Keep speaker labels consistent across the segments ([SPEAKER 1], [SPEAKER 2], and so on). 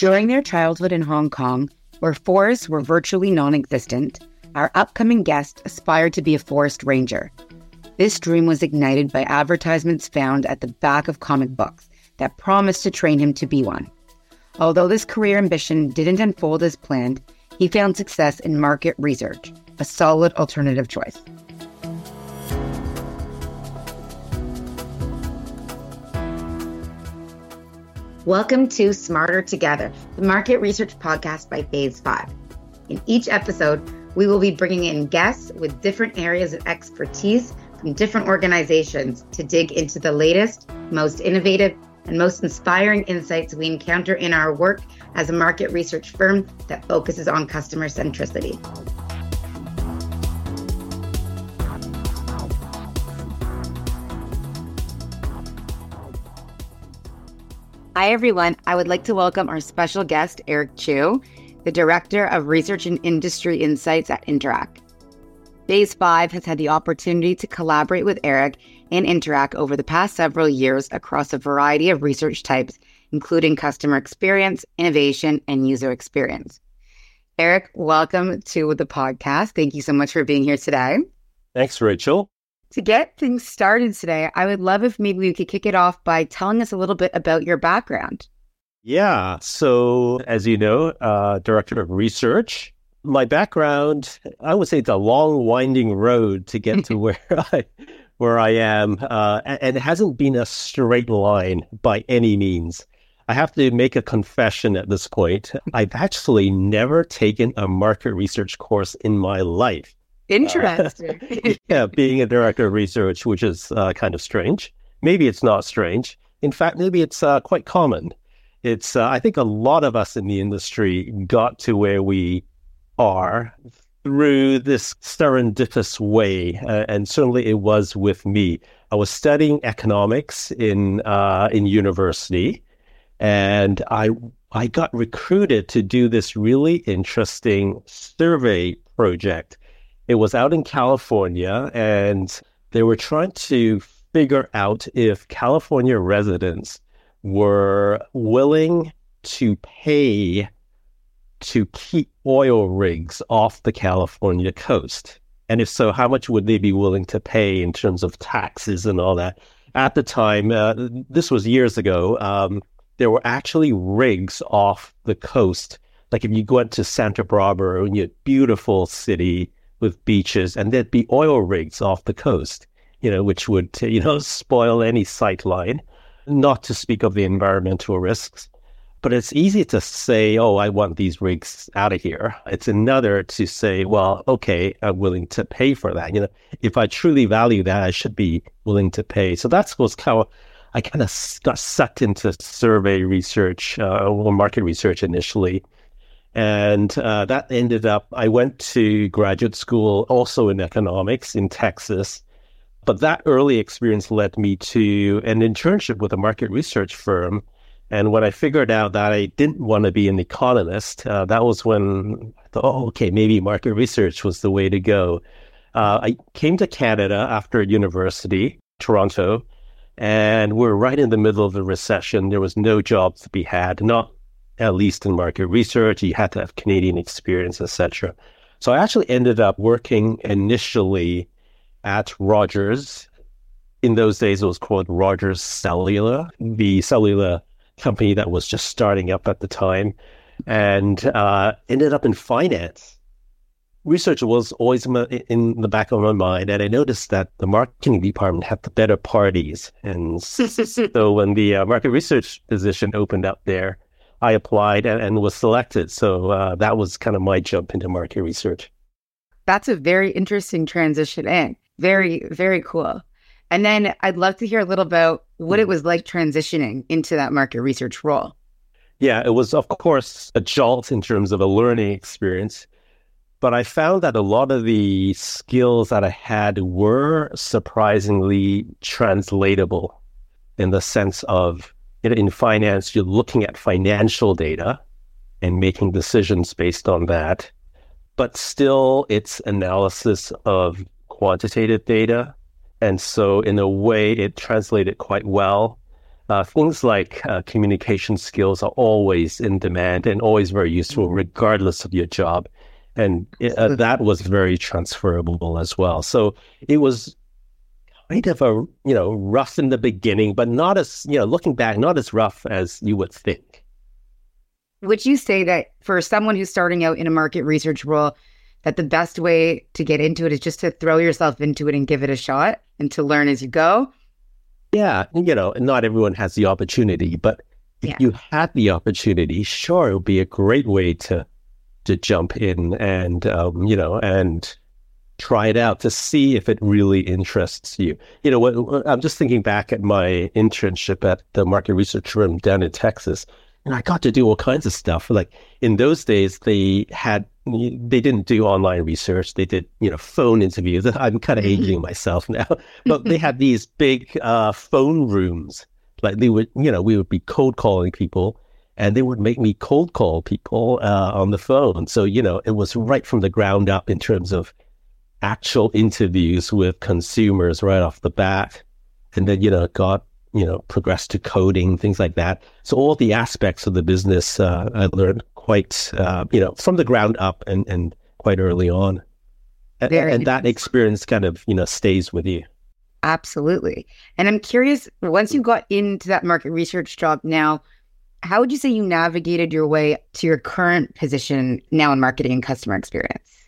[SPEAKER 1] During their childhood in Hong Kong, where forests were virtually non existent, our upcoming guest aspired to be a forest ranger. This dream was ignited by advertisements found at the back of comic books that promised to train him to be one. Although this career ambition didn't unfold as planned, he found success in market research, a solid alternative choice. Welcome to Smarter Together, the market research podcast by Phase 5. In each episode, we will be bringing in guests with different areas of expertise from different organizations to dig into the latest, most innovative, and most inspiring insights we encounter in our work as a market research firm that focuses on customer centricity. Hi, everyone. I would like to welcome our special guest, Eric Chue, the Director of Research and Industry Insights at Interac. Phase 5 has had the opportunity to collaborate with Eric and Interac over the past several years across a variety of research types, including customer experience, innovation, and user experience. Eric, welcome to the podcast. Thank you so much for being here today.
[SPEAKER 2] Thanks, Rachel.
[SPEAKER 1] To get things started today, I would love if maybe we could kick it off by telling us a little bit about your background.
[SPEAKER 2] Yeah. So, as you know, uh, director of research. My background, I would say it's a long, winding road to get to where I where I am, uh, and it hasn't been a straight line by any means. I have to make a confession at this point. I've actually never taken a market research course in my life.
[SPEAKER 1] Interesting.
[SPEAKER 2] Uh, yeah, being a director of research, which is uh, kind of strange. Maybe it's not strange. In fact, maybe it's uh, quite common. It's uh, I think a lot of us in the industry got to where we are through this serendipitous way, uh, and certainly it was with me. I was studying economics in uh, in university, and I I got recruited to do this really interesting survey project it was out in California, and they were trying to figure out if California residents were willing to pay to keep oil rigs off the California coast. And if so, how much would they be willing to pay in terms of taxes and all that? At the time, uh, this was years ago, um, there were actually rigs off the coast. Like if you went to Santa Barbara, a beautiful city, with beaches, and there'd be oil rigs off the coast, you know, which would, you know, spoil any sight line, not to speak of the environmental risks. But it's easy to say, oh, I want these rigs out of here. It's another to say, well, okay, I'm willing to pay for that. You know, if I truly value that, I should be willing to pay. So that's what's kind of, I kind of got sucked into survey research uh, or market research initially. And uh, that ended up, I went to graduate school also in economics in Texas. But that early experience led me to an internship with a market research firm. And when I figured out that I didn't want to be an economist, uh, that was when I thought, oh, okay, maybe market research was the way to go. Uh, I came to Canada after university, Toronto, and we're right in the middle of the recession. There was no jobs to be had, not at least in market research. You had to have Canadian experience, etc. So I actually ended up working initially at Rogers. In those days, it was called Rogers Cellular, the cellular company that was just starting up at the time, and uh, ended up in finance. Research was always in the back of my mind, and I noticed that the marketing department had the better parties. And so when the uh, market research position opened up there, I applied and, and was selected. So uh, that was kind of my jump into market research.
[SPEAKER 1] That's a very interesting transition in. Very, very cool. And then I'd love to hear a little about what it hmm. was like transitioning into that market research role.
[SPEAKER 2] Yeah, it was, of course, a jolt in terms of a learning experience. But I found that a lot of the skills that I had were surprisingly translatable in the sense of in finance, you're looking at financial data and making decisions based on that. But still, it's analysis of quantitative data. And so, in a way, it translated quite well. uh, things like uh, communication skills are always in demand and always very useful, mm-hmm. regardless of your job. And it, uh, that was very transferable as well. So it was kind of a you know rough in the beginning, but not as you know looking back, not as rough as you would think.
[SPEAKER 1] Would you say that for someone who's starting out in a market research role, that the best way to get into it is just to throw yourself into it and give it a shot and to learn as you go?
[SPEAKER 2] Yeah, you know, not everyone has the opportunity, but if yeah. you had the opportunity, sure, it would be a great way to to jump in and um, you know and try it out to see if it really interests you. You know, what, I'm just thinking back at my internship at the market research firm down in Texas, and I got to do all kinds of stuff. Like in those days, they had they didn't do online research. They did you know phone interviews. I'm kind of mm-hmm. aging myself now, but they had these big uh, phone rooms. Like they would, you know, we would be cold calling people, and they would make me cold call people uh, on the phone. So you know, it was right from the ground up in terms of actual interviews with consumers right off the bat. And then, you know, got, you know, progressed to coding, things like that. So all the aspects of the business, uh, I learned quite, uh, you know, from the ground up and, and quite early on. And, and that experience kind of, you know, stays with you.
[SPEAKER 1] Absolutely. And I'm curious, once you got into that market research job now, how would you say you navigated your way to your current position now in marketing and customer experience?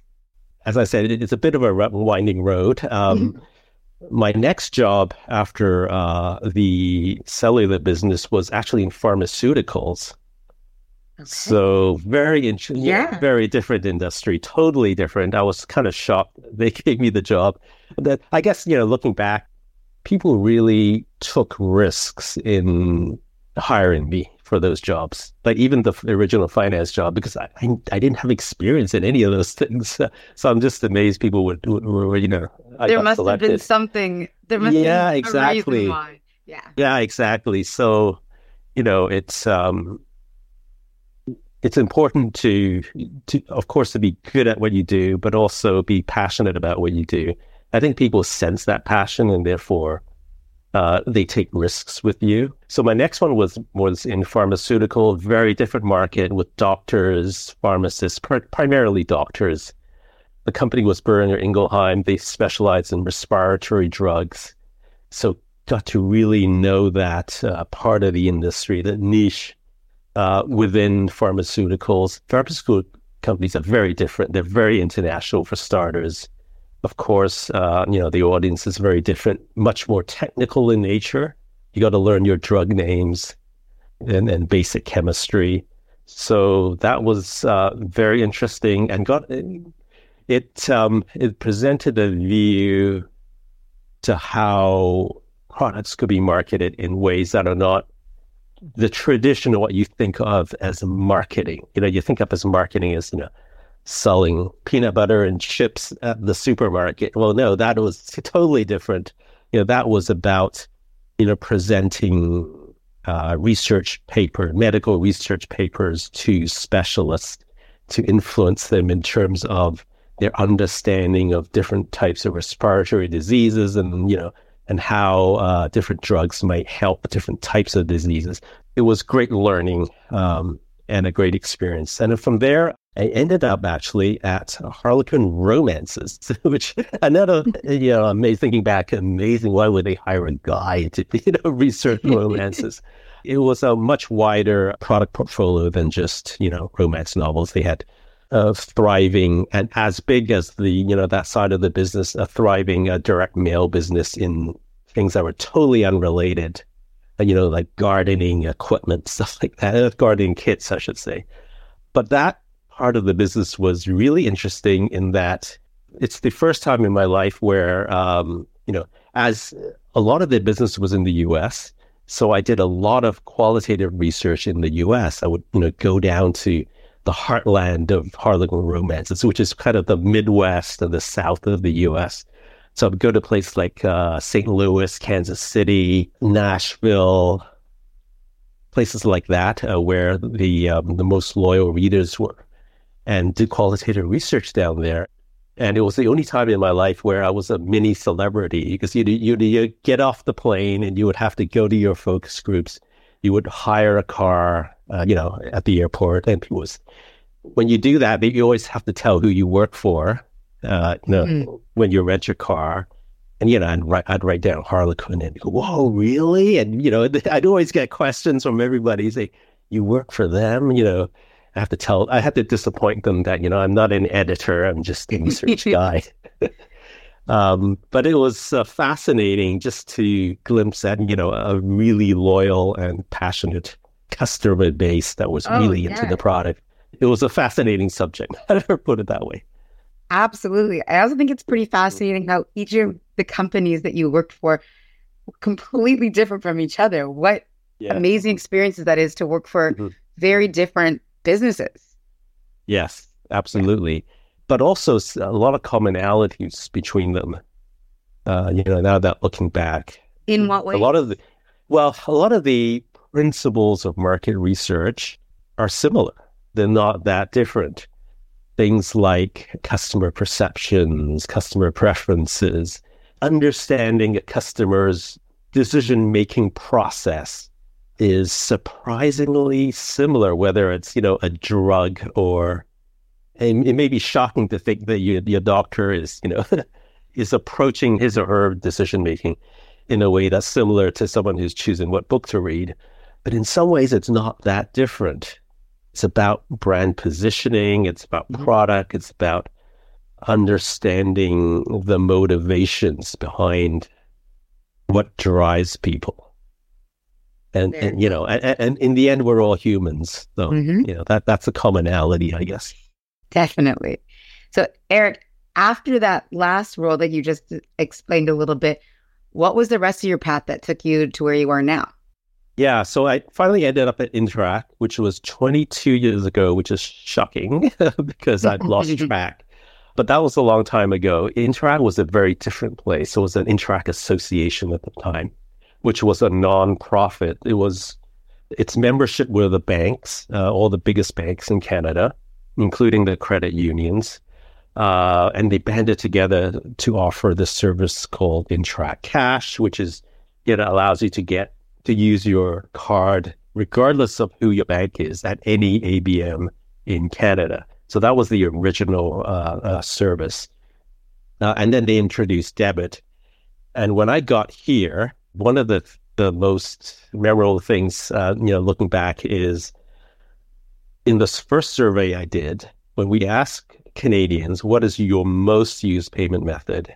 [SPEAKER 2] As I said, it's a bit of a winding road. Um, mm-hmm. My next job after uh, the cellular business was actually in pharmaceuticals. Okay. So very interesting, yeah. very different industry, totally different. I was kind of shocked they gave me the job. That I guess you know, looking back, people really took risks in hiring me for those jobs, like even the original finance job, because I, I, I didn't have experience in any of those things. So I'm just amazed people would, were, you know,
[SPEAKER 1] I there must selected. have been something. There must yeah, exactly. Yeah,
[SPEAKER 2] yeah, exactly. So, you know, it's um, it's important to to of course to be good at what you do, but also be passionate about what you do. I think people sense that passion and therefore uh, they take risks with you. So my next one was was in pharmaceutical, very different market with doctors, pharmacists, pr- primarily doctors. The company was Boehringer Ingelheim. They specialize in respiratory drugs. So got to really know that uh, part of the industry, the niche uh, within pharmaceuticals. Pharmaceutical companies are very different. They're very international for starters of course, uh, you know, the audience is very different, much more technical in nature. You got to learn your drug names and, basic chemistry. So that was uh, very interesting and got it. Um, it presented a view to how products could be marketed in ways that are not the traditional what you think of as marketing. You know, you think of as marketing as you know selling peanut butter and chips at the supermarket. Well, no, that was totally different. You know, that was about, you know, presenting uh, research paper, medical research papers to specialists to influence them in terms of their understanding of different types of respiratory diseases and, you know, and how uh, different drugs might help different types of diseases. It was great learning um, and a great experience. And from there, I ended up actually at Harlequin Romances, which another, you know, amazing, thinking back, amazing. Why would they hire a guy to, you know, research romances? it was a much wider product portfolio than just, you know, romance novels. They had a thriving and as big as the, you know, that side of the business, a thriving uh, direct mail business in things that were totally unrelated, uh, you know, like gardening equipment, stuff like that, uh, gardening kits, I should say. But that part of the business was really interesting in that it's the first time in my life where, um, you know, as a lot of the business was in the US. So I did a lot of qualitative research in the US. I would, you know, go down to the heartland of Harlequin romances, which is kind of the Midwest and the South of the US. So I'd go to places like uh, St. Louis, Kansas City, Nashville, places like that, uh, where the um, the most loyal readers were and did qualitative research down there. And it was the only time in my life where I was a mini celebrity because you you you get off the plane and you would have to go to your focus groups. You would hire a car, uh, you know, at the airport, and it was when you do that, you always have to tell who you work for. Uh, you know, mm. when you rent your car, and you know, I'd write, I'd write down Harlequin and go, "Whoa, really?" And you know, I'd always get questions from everybody. Say, "You work for them?" You know, I have to tell, I have to disappoint them that you know I'm not an editor. I'm just a research guy. um, but it was uh, fascinating just to glimpse at you know a really loyal and passionate customer base that was oh, really yeah. into the product it was a fascinating subject. I never put it that way.
[SPEAKER 1] Absolutely. I also think it's pretty fascinating how each of the companies that you worked for completely different from each other. What yeah. amazing experiences that is to work for mm-hmm. very different businesses.
[SPEAKER 2] Yes, absolutely. Yeah. But also a lot of commonalities between them. Uh, you know, now that looking back.
[SPEAKER 1] In what way?
[SPEAKER 2] A lot of the, well, a lot of the principles of market research are similar they're not that different. Things like customer perceptions, customer preferences, understanding a customer's decision making process is surprisingly similar, whether it's, you know, a drug or and it may be shocking to think that you, your doctor is, you know, is approaching his or her decision making in a way that's similar to someone who's choosing what book to read. But in some ways, it's not that different. It's about brand positioning, it's about mm-hmm. product, it's about understanding the motivations behind what drives people. And, and you know, and, and, in the end, we're all humans. So, mm-hmm. you know, that that's a commonality, I guess.
[SPEAKER 1] Definitely. So, Eric, after that last role that you just explained a little bit, what was the rest of your path that took you to where you are now?
[SPEAKER 2] Yeah, so I finally ended up at Interac, which was 22 years ago, which is shocking because I'd lost track. But that was a long time ago. Interac was a very different place. It was an Interac Association at the time, which was a non-profit. It was its membership were the banks, uh, all the biggest banks in Canada, including the credit unions. Uh, and they banded together to offer this service called Interac Cash, which is it allows you to get to use your card, regardless of who your bank is, at any ABM in Canada. So that was the original uh, uh, service. Uh, and then they introduced debit. And when I got here, one of the the most memorable things, uh, you know, looking back, is in this first survey I did when we asked Canadians, "What is your most used payment method?"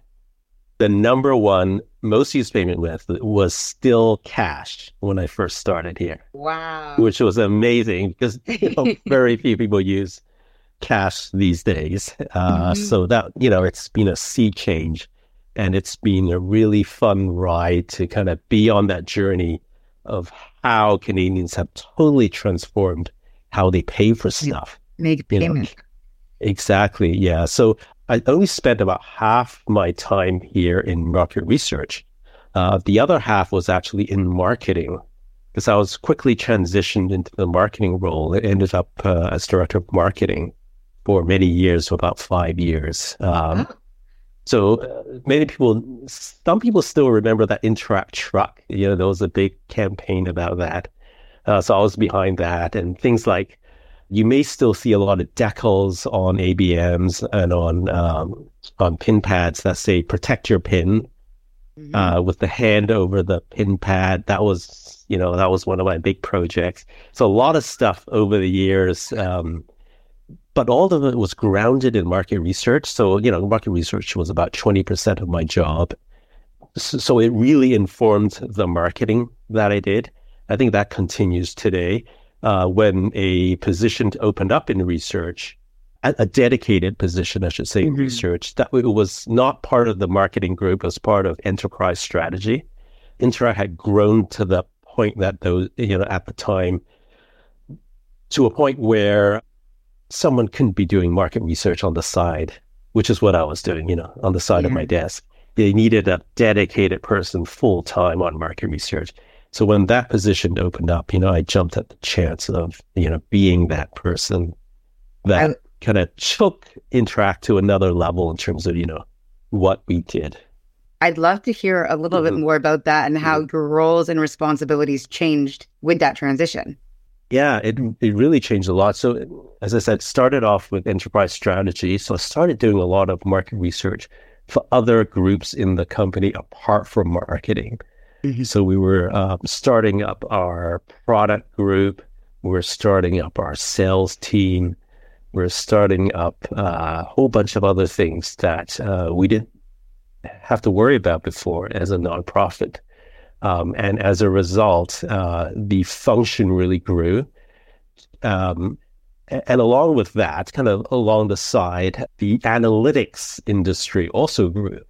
[SPEAKER 2] the number one most used payment method was still cash when I first started here.
[SPEAKER 1] Wow.
[SPEAKER 2] Which was amazing because you know, very few people use cash these days. Uh, mm-hmm. So that, you know, it's been a sea change and it's been a really fun ride to kind of be on that journey of how Canadians have totally transformed how they pay for stuff.
[SPEAKER 1] Make payments.
[SPEAKER 2] Exactly. Yeah. So I only spent about half my time here in market research. Uh, the other half was actually in marketing because I was quickly transitioned into the marketing role. I ended up uh, as director of marketing for many years, for about five years. Um, So uh, many people, some people still remember that Interac truck. You know, there was a big campaign about that. Uh, so I was behind that and things like you may still see a lot of decals on ABMs and on um, on pin pads that say "protect your pin" mm-hmm. uh, with the hand over the pin pad. That was, you know, that was one of my big projects. So a lot of stuff over the years, um, but all of it was grounded in market research. So you know, market research was about twenty percent of my job. So, so it really informed the marketing that I did. I think that continues today uh, when a position opened up in research, a, a dedicated position, I should say, mm-hmm. in research, that it was not part of the marketing group, it was part of enterprise strategy. Interac had grown to the point that those, you know, at the time, to a point where someone couldn't be doing market research on the side, which is what I was doing, you know, on the side yeah. of my desk. They needed a dedicated person full time on market research. So when that position opened up, you know, I jumped at the chance of, you know, being that person that kind of took Interac to another level in terms of, you know, what we did.
[SPEAKER 1] I'd love to hear a little mm-hmm. bit more about that and how mm-hmm. your roles and responsibilities changed with that transition.
[SPEAKER 2] Yeah, it it really changed a lot. So as I said, started off with enterprise strategy. So I started doing a lot of market research for other groups in the company apart from marketing. Mm-hmm. So we were um, starting up our product group. We we're starting up our sales team. We we're starting up uh, a whole bunch of other things that uh, we didn't have to worry about before as a nonprofit. Um, and as a result, uh, the function really grew. Um, and along with that, kind of along the side, the analytics industry also grew.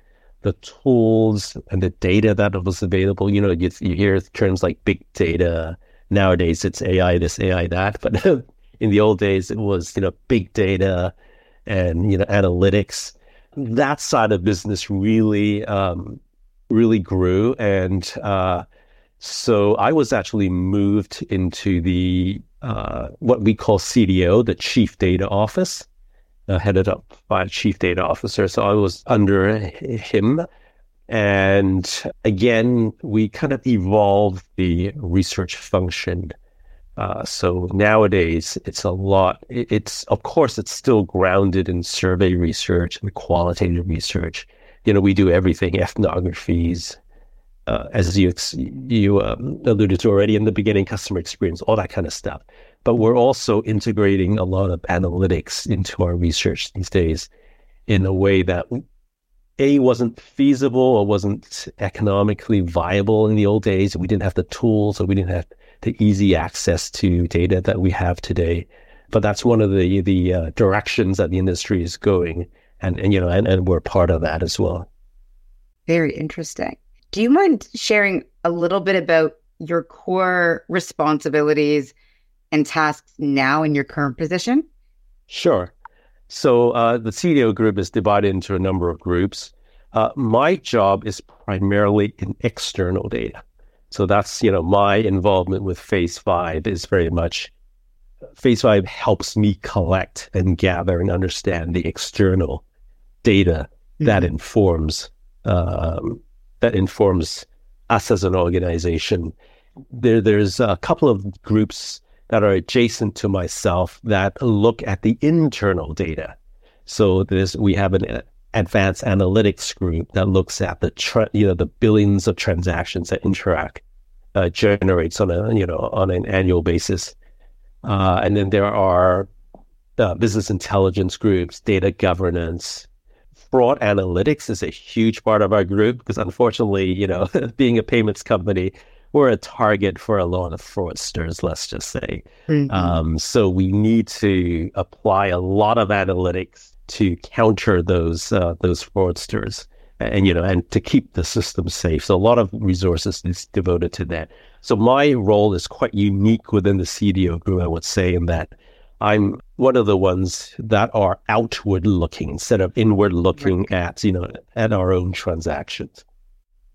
[SPEAKER 2] The tools and the data that was available, you know, you, you hear terms like big data. Nowadays, it's AI this, AI that. But in the old days, it was, you know, big data and, you know, analytics. That side of business really um, really grew. And uh, so I was actually moved into the uh, what we call CDO, the Chief Data Office, uh, headed up by a Chief Data Officer. So I was under him. And again, we kind of evolved the research function. Uh, so nowadays, it's a lot. It's of course it's still grounded in survey research and qualitative research, you know, we do everything ethnographies, uh, as you you um, alluded to already in the beginning, customer experience, all that kind of stuff. But we're also integrating a lot of analytics into our research these days in a way that a wasn't feasible or wasn't economically viable in the old days. We didn't have the tools or we didn't have the easy access to data that we have today. But that's one of the the uh, directions that the industry is going and, and you know, and, and we're part of that as well.
[SPEAKER 1] Very interesting. Do you mind sharing a little bit about your core responsibilities and tasks now in your current position?
[SPEAKER 2] Sure. So uh, the CDO group is divided into a number of groups. Uh, my job is primarily in external data. So that's, you know, my involvement with Phase 5 is very much Phase 5 helps me collect and gather and understand the external data mm-hmm. that informs um, that informs us as an organization. There, there's a couple of groups that are adjacent to myself that look at the internal data. So there's we have an advanced analytics group that looks at the tra- you know the billions of transactions that Interac uh, generates on a you know on an annual basis. Uh, and then there are uh, business intelligence groups, data governance, fraud analytics is a huge part of our group because unfortunately, you know, being a payments company, we're a target for a lot of fraudsters, let's just say. Mm-hmm. Um, so we need to apply a lot of analytics to counter those uh, those fraudsters and you know and to keep the system safe. So a lot of resources is devoted to that. So my role is quite unique within the cdo group i would say in that i'm one of the ones that are outward looking instead of inward looking at you know at our own transactions.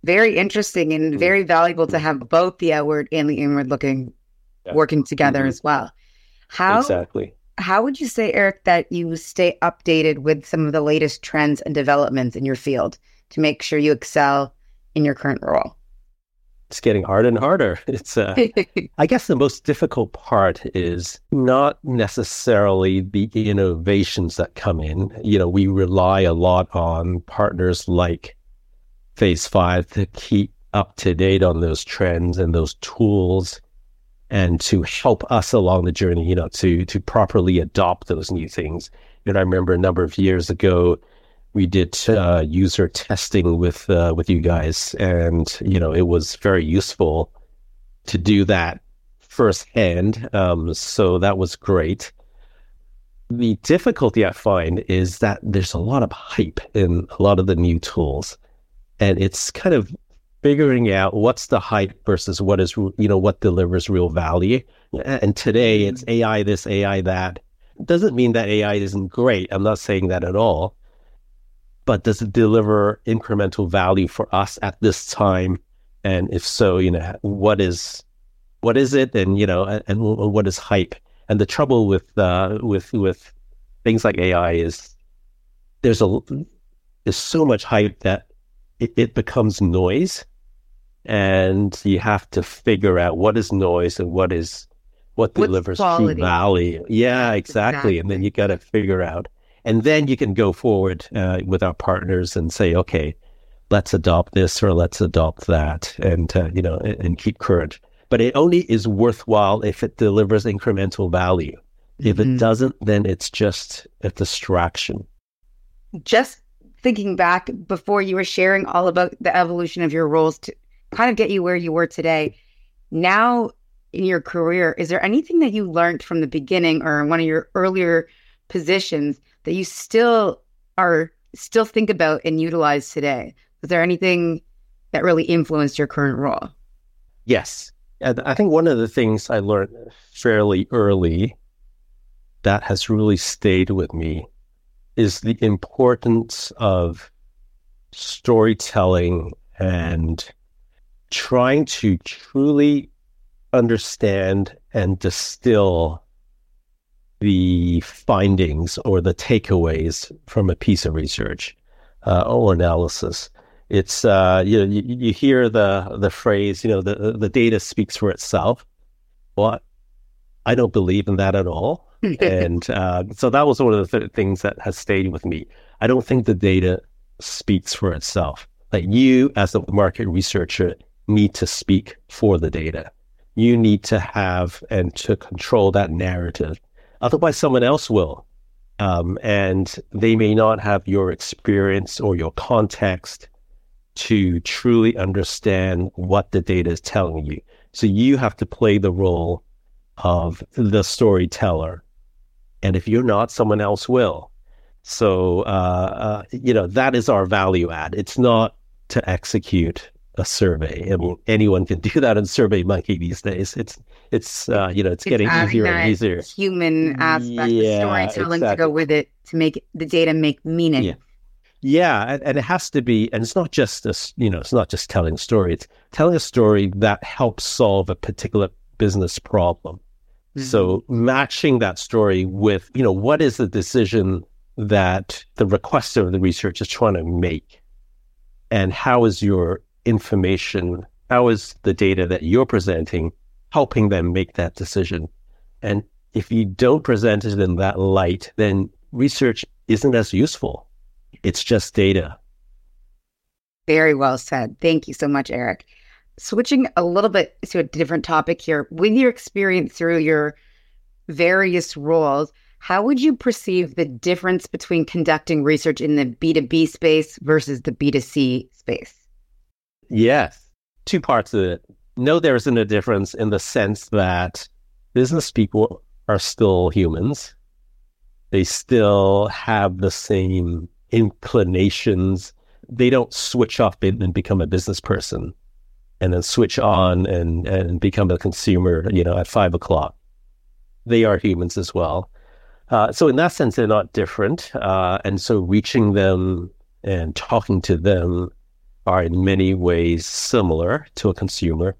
[SPEAKER 1] Very interesting and mm-hmm. very valuable to have both the outward and the inward looking yeah. working together mm-hmm. as well.
[SPEAKER 2] How exactly.
[SPEAKER 1] how would you say eric that you stay updated with some of the latest trends and developments in your field to make sure you excel in your current role
[SPEAKER 2] it's getting harder and harder. It's, uh, I guess the most difficult part is not necessarily the innovations that come in. You know, we rely a lot on partners like Phase 5 to keep up to date on those trends and those tools and to help us along the journey, you know, to, to properly adopt those new things. And I remember a number of years ago, we did uh, user testing with uh, with you guys, and you know it was very useful to do that firsthand. Um, so that was great. The difficulty I find is that there's a lot of hype in a lot of the new tools, and it's kind of figuring out what's the hype versus what is you know what delivers real value. And today it's mm-hmm. AI this, AI that. Doesn't mean that AI isn't great. I'm not saying that at all but does it deliver incremental value for us at this time? And if so, you know, what is what is it? And you know, and, and what is hype? And the trouble with uh, with with things like AI is there's a there's so much hype that it, it becomes noise, and you have to figure out what is noise and what is what
[SPEAKER 1] What's
[SPEAKER 2] delivers
[SPEAKER 1] quality?
[SPEAKER 2] true value. Yeah, exactly. And then you got to figure out, and then you can go forward uh, with our partners and say, okay, let's adopt this or let's adopt that, and uh, you know, and, and keep current. But it only is worthwhile if it delivers incremental value. If
[SPEAKER 1] Mhm.
[SPEAKER 2] it doesn't, then it's just a distraction.
[SPEAKER 1] just thinking back before you were sharing all about the evolution of your roles to kind of get you where you were today. Now in your career, is there anything that you learned from the beginning or in one of your earlier positions that you still are still think about and utilize today? Was there anything that really influenced your current role?
[SPEAKER 2] Yes. I think one of the things I learned fairly early that has really stayed with me is the importance of storytelling and trying to truly understand and distill the findings or the takeaways from a piece of research uh, or analysis. It's uh, you know you, you hear the the phrase you know the the data speaks for itself. Well, I don't believe in that at all, and uh, so that was one of the th- things that has stayed with me. I don't think the data speaks for itself. Like you, as a market researcher, need to speak for the data. You need to have and to control that narrative. Otherwise, someone else will. Um, and they may not have your experience or your context to truly understand what the data is telling you. So you have to play the role of the storyteller. And if you're not, someone else will. So, uh, uh, you know, that is our value add. It's not to execute a survey. I mean, anyone can do that in Survey Monkey these days. It's, it's, uh, you know, it's, getting easier
[SPEAKER 1] that
[SPEAKER 2] and easier.
[SPEAKER 1] Human aspect,
[SPEAKER 2] Yeah,
[SPEAKER 1] the storytelling to
[SPEAKER 2] exactly.
[SPEAKER 1] go with it to make the data make meaning.
[SPEAKER 2] Yeah. Yeah, and, and it has to be, and it's not just this, you know, it's not just telling a story. It's telling a story that helps solve a particular business problem. So matching that story with, you know, what is the decision that the requester of the research is trying to make, and how is your information, how is the data that you're presenting helping them make that decision? And if you don't present it in that light, then research isn't as useful. It's just data.
[SPEAKER 1] Very well said. Thank you so much, Eric. Switching a little bit to a different topic here, with your experience through your various roles, how would you perceive the difference between conducting research in the B2B space versus the B2C space?
[SPEAKER 2] Yes. Two parts of it. No, there isn't a difference in the sense that business people are still humans. They still have the same inclinations. They don't switch off and become a business person and then switch on and, and become a consumer, you know, at five o'clock. They are humans as well. Uh, so in that sense, they're not different. Uh, and so reaching them and talking to them are in many ways similar to a consumer.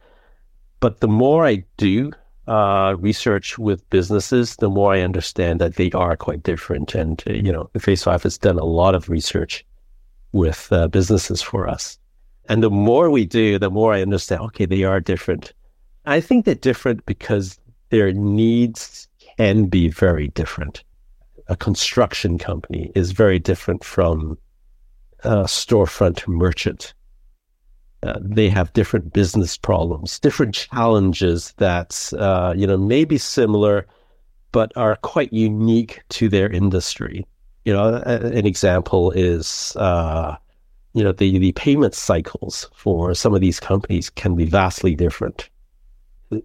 [SPEAKER 2] But the more I do uh, research with businesses, the more I understand that they are quite different. And, uh, you know, Phase 5 has done a lot of research with uh, businesses for us. And the more we do, the more I understand, okay, they are different. I think they're different because their needs can be very different. A construction company is very different from a storefront merchant. Uh, they have different business problems, different challenges that uh, you know may be similar, but are quite unique to their industry. You know, a- an example is uh, you know the the payment cycles for some of these companies can be vastly different.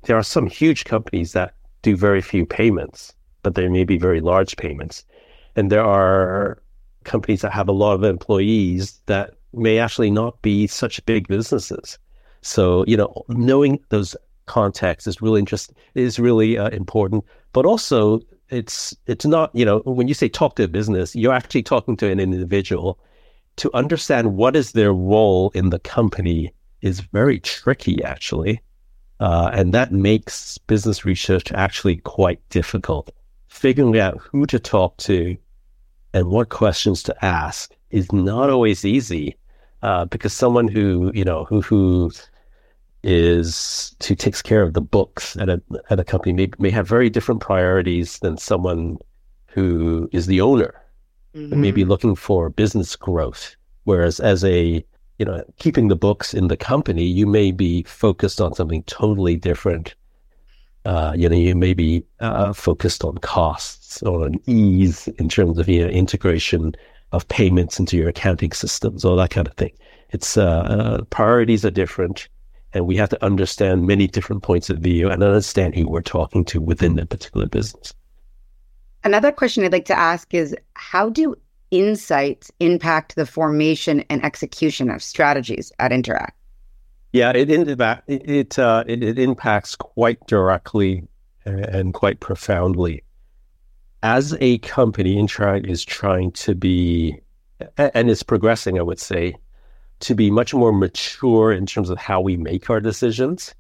[SPEAKER 2] There are some huge companies that do very few payments, but they may be very large payments, and there are companies that have a lot of employees that may actually not be such big businesses. So, you know, knowing those contexts is really interest is really uh, important. But also, it's it's not you know when you say talk to a business, you're actually talking to an individual. To understand what is their role in the company is very tricky, actually, uh, and that makes business research actually quite difficult. Figuring out who to talk to, and what questions to ask is not always easy uh, because someone who you know who who is who takes care of the books at a at a company may may have very different priorities than someone who is the owner mm-hmm. may be looking for business growth whereas as a you know keeping the books in the company you may be focused on something totally different uh, you know, you may be uh, focused on costs or on ease in terms of you know, integration of payments into your accounting systems, all that kind of thing. It's uh, uh, priorities are different, and we have to understand many different points of view and understand who we're talking to within a particular business.
[SPEAKER 1] Another question I'd like to ask is how do insights impact the formation and execution of strategies at Interac?
[SPEAKER 2] Yeah, it it it, uh, it, it impacts quite directly and quite profoundly. As a company, Interac is trying to be, and is progressing, I would say, to be much more mature in terms of how we make our decisions.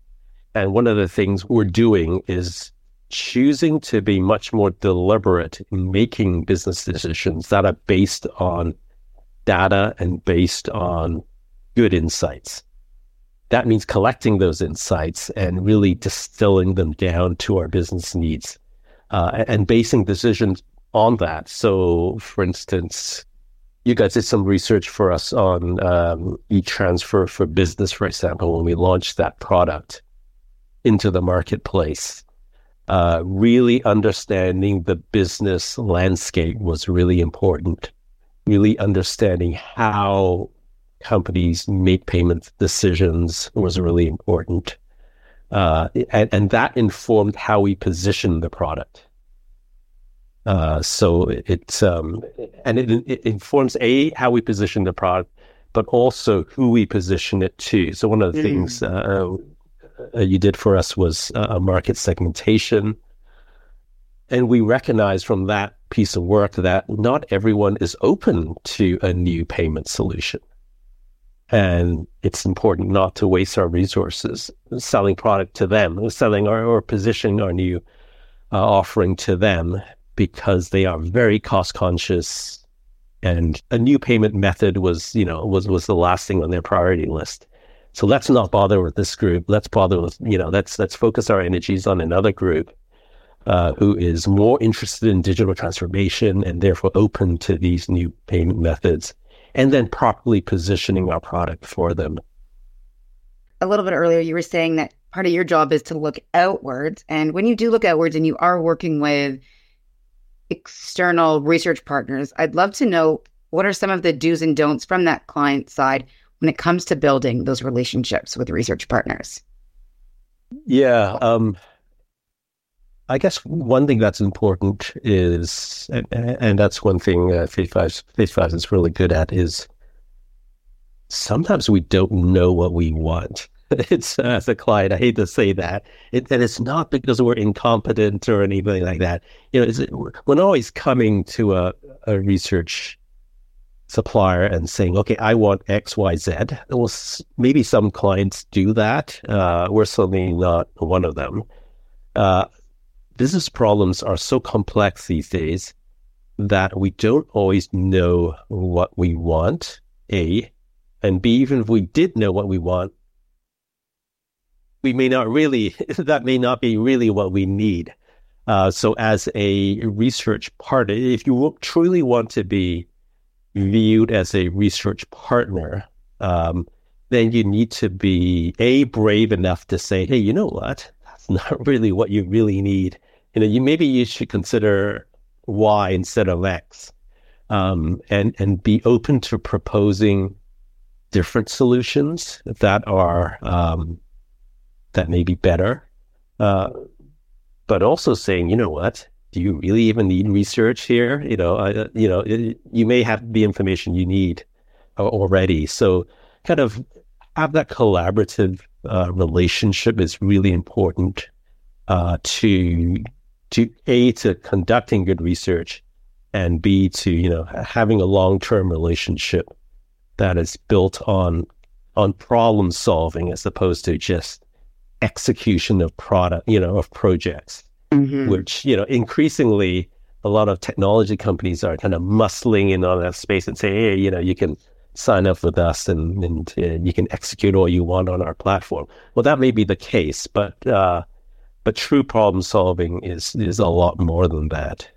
[SPEAKER 2] And one of the things we're doing is choosing to be much more deliberate in making business decisions that are based on data and based on good insights that means collecting those insights and really distilling them down to our business needs uh, and basing decisions on that. So, for instance, you guys did some research for us on um, e-transfer for business, for example, when we launched that product into the marketplace. Uh, really understanding the business landscape was really important. Really understanding how companies make payment decisions was really important. Uh, and, and, that informed how we position the product. Uh, so it's um, and it, it, informs a how we position the product, but also who we position it to. So one of the mm. things uh, uh you did for us was a market segmentation, and we recognize from that piece of work that not everyone is open to a new payment solution. And it's important not to waste our resources selling product to them, selling our, or positioning our new uh, offering to them because they are very cost conscious. And a new payment method was, you know, was, was the last thing on their priority list. So let's not bother with this group. Let's bother with, you know, let's, let's focus our energies on another group uh, who is more interested in digital transformation and therefore open to these new payment methods and then properly positioning our product for them.
[SPEAKER 1] A little bit earlier, you were saying that part of your job is to look outwards. And when you do look outwards and you are working with external research partners, I'd love to know what are some of the do's and don'ts from that client side when it comes to building those relationships with research partners?
[SPEAKER 2] Yeah. Um, I guess one thing that's important is, and, and that's one thing uh, Phase Five Phase Five is really good at is sometimes we don't know what we want. It's uh, as a client, I hate to say that, it, and it's not because we're incompetent or anything like that. You know, we're always coming to a, a research supplier and saying, okay, I want X, Y, Z. Well, maybe some clients do that. Uh, we're certainly not one of them. Uh, business problems are so complex these days that we don't always know what we want, A, and B, even if we did know what we want, we may not really, that may not be really what we need. Uh, so, as a research partner, if you truly want to be viewed as a research partner, um, then you need to be a brave enough to say, "Hey, you know what? That's not really what you really need you know, you maybe you should consider Y instead of X, um, and and be open to proposing different solutions that are um, that may be better, uh, but also saying, you know what, do you really even need research here? You know, uh, you know, it, you may have the information you need already. So, kind of have that collaborative uh, relationship is really important uh, to to a to conducting good research and b to you know having a long-term relationship that is built on on problem solving as opposed to just execution of product you know of projects mm-hmm. which you know increasingly a lot of technology companies are kind of muscling in on that space and say, hey, you know, you can sign up with us and, and uh, you can execute all you want on our platform. Well, that may be the case, but uh, but true problem solving is is a lot more than that.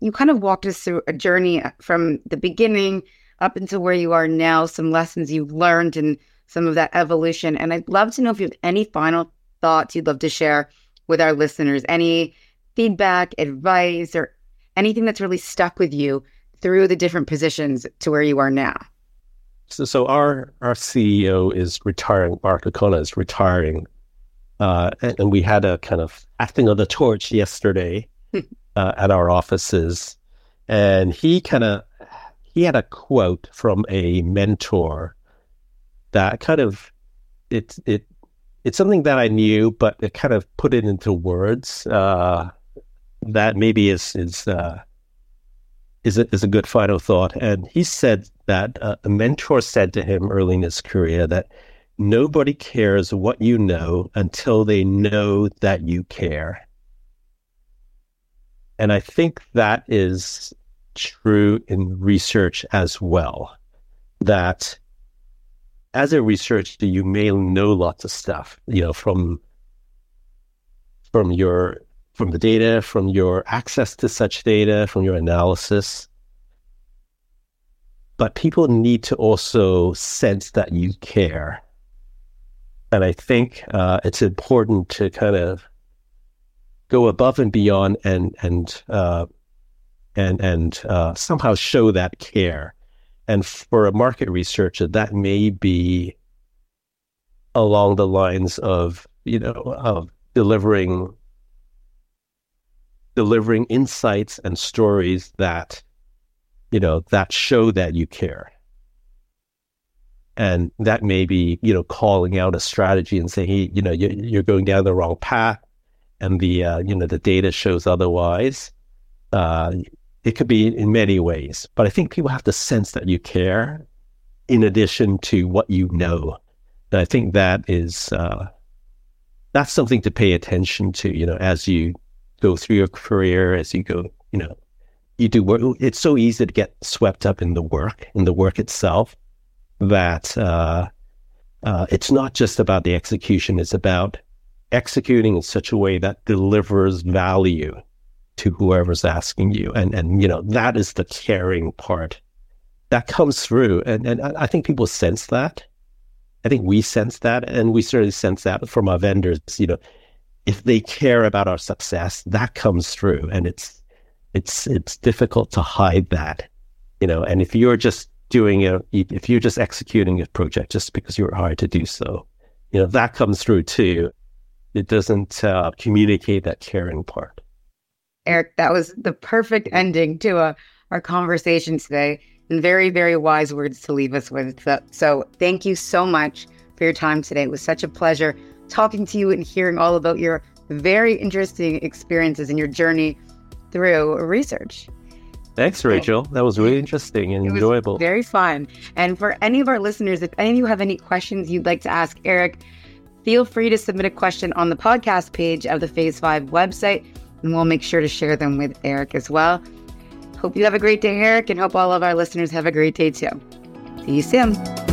[SPEAKER 1] You kind of walked us through a journey uh, from the beginning up until where you are now, some lessons you've learned and some of that evolution. And I'd love to know if you have any final thoughts you'd love to share with our listeners, any feedback, advice, or anything that's really stuck with you through the different positions to where you are now.
[SPEAKER 2] So, so our our CEO is retiring. Mark O'Connor is retiring, uh, and, and, we had a kind of acting of the torch yesterday uh, at our offices, and he kind of he had a quote from a mentor that kind of it it it's something that I knew, but it kind of put it into words. Uh, that maybe is is uh, is a, is a good final thought. And he said that uh, a mentor said to him early in his career that nobody cares what you know until they know that you care. And I think that is true in research as well. That as a researcher, you may know lots of stuff, you know, from from your from the data, from your access to such data, from your analysis. But people need to also sense that you care. And I think uh, it's important to kind of go above and beyond and and uh, and and uh, somehow show that care. And for a market researcher, that may be along the lines of you know of delivering delivering insights and stories that you know that show that you care and that may be you know calling out a strategy and saying hey you know you're, going down the wrong path and the uh, you know the data shows otherwise. Uh, it could be in many ways but i think people have to sense that you care in addition to what you know. And i think that is uh, that's something to pay attention to you know as you go through your career, as you go, you know, you do work. It's so easy to get swept up in the work, in the work itself, that uh, uh, it's not just about the execution. It's about executing in such a way that delivers value to whoever's asking you, and and you know that is the caring part that comes through, and and I think people sense that. I think we sense that, and we certainly sense that from our vendors. You know, if they care about our success, that comes through, and it's it's it's difficult to hide that, you know. And if you're just doing a, if you're just executing a project just because you're hired to do so, you know that comes through too. It doesn't uh, communicate that caring part.
[SPEAKER 1] Eric, that was the perfect ending to uh, our conversation today, and very very wise words to leave us with. So, so thank you so much for your time today. It was such a pleasure talking to you and hearing all about your very interesting experiences and your journey through research.
[SPEAKER 2] Thanks, Rachel. That was really interesting and enjoyable.
[SPEAKER 1] Very fun. And for any of our listeners, if any of you have any questions you'd like to ask Eric, feel free to submit a question on the podcast page of the Phase 5 website, and we'll make sure to share them with Eric as well. Hope you have a great day, Eric, and hope all of our listeners have a great day too. See you soon.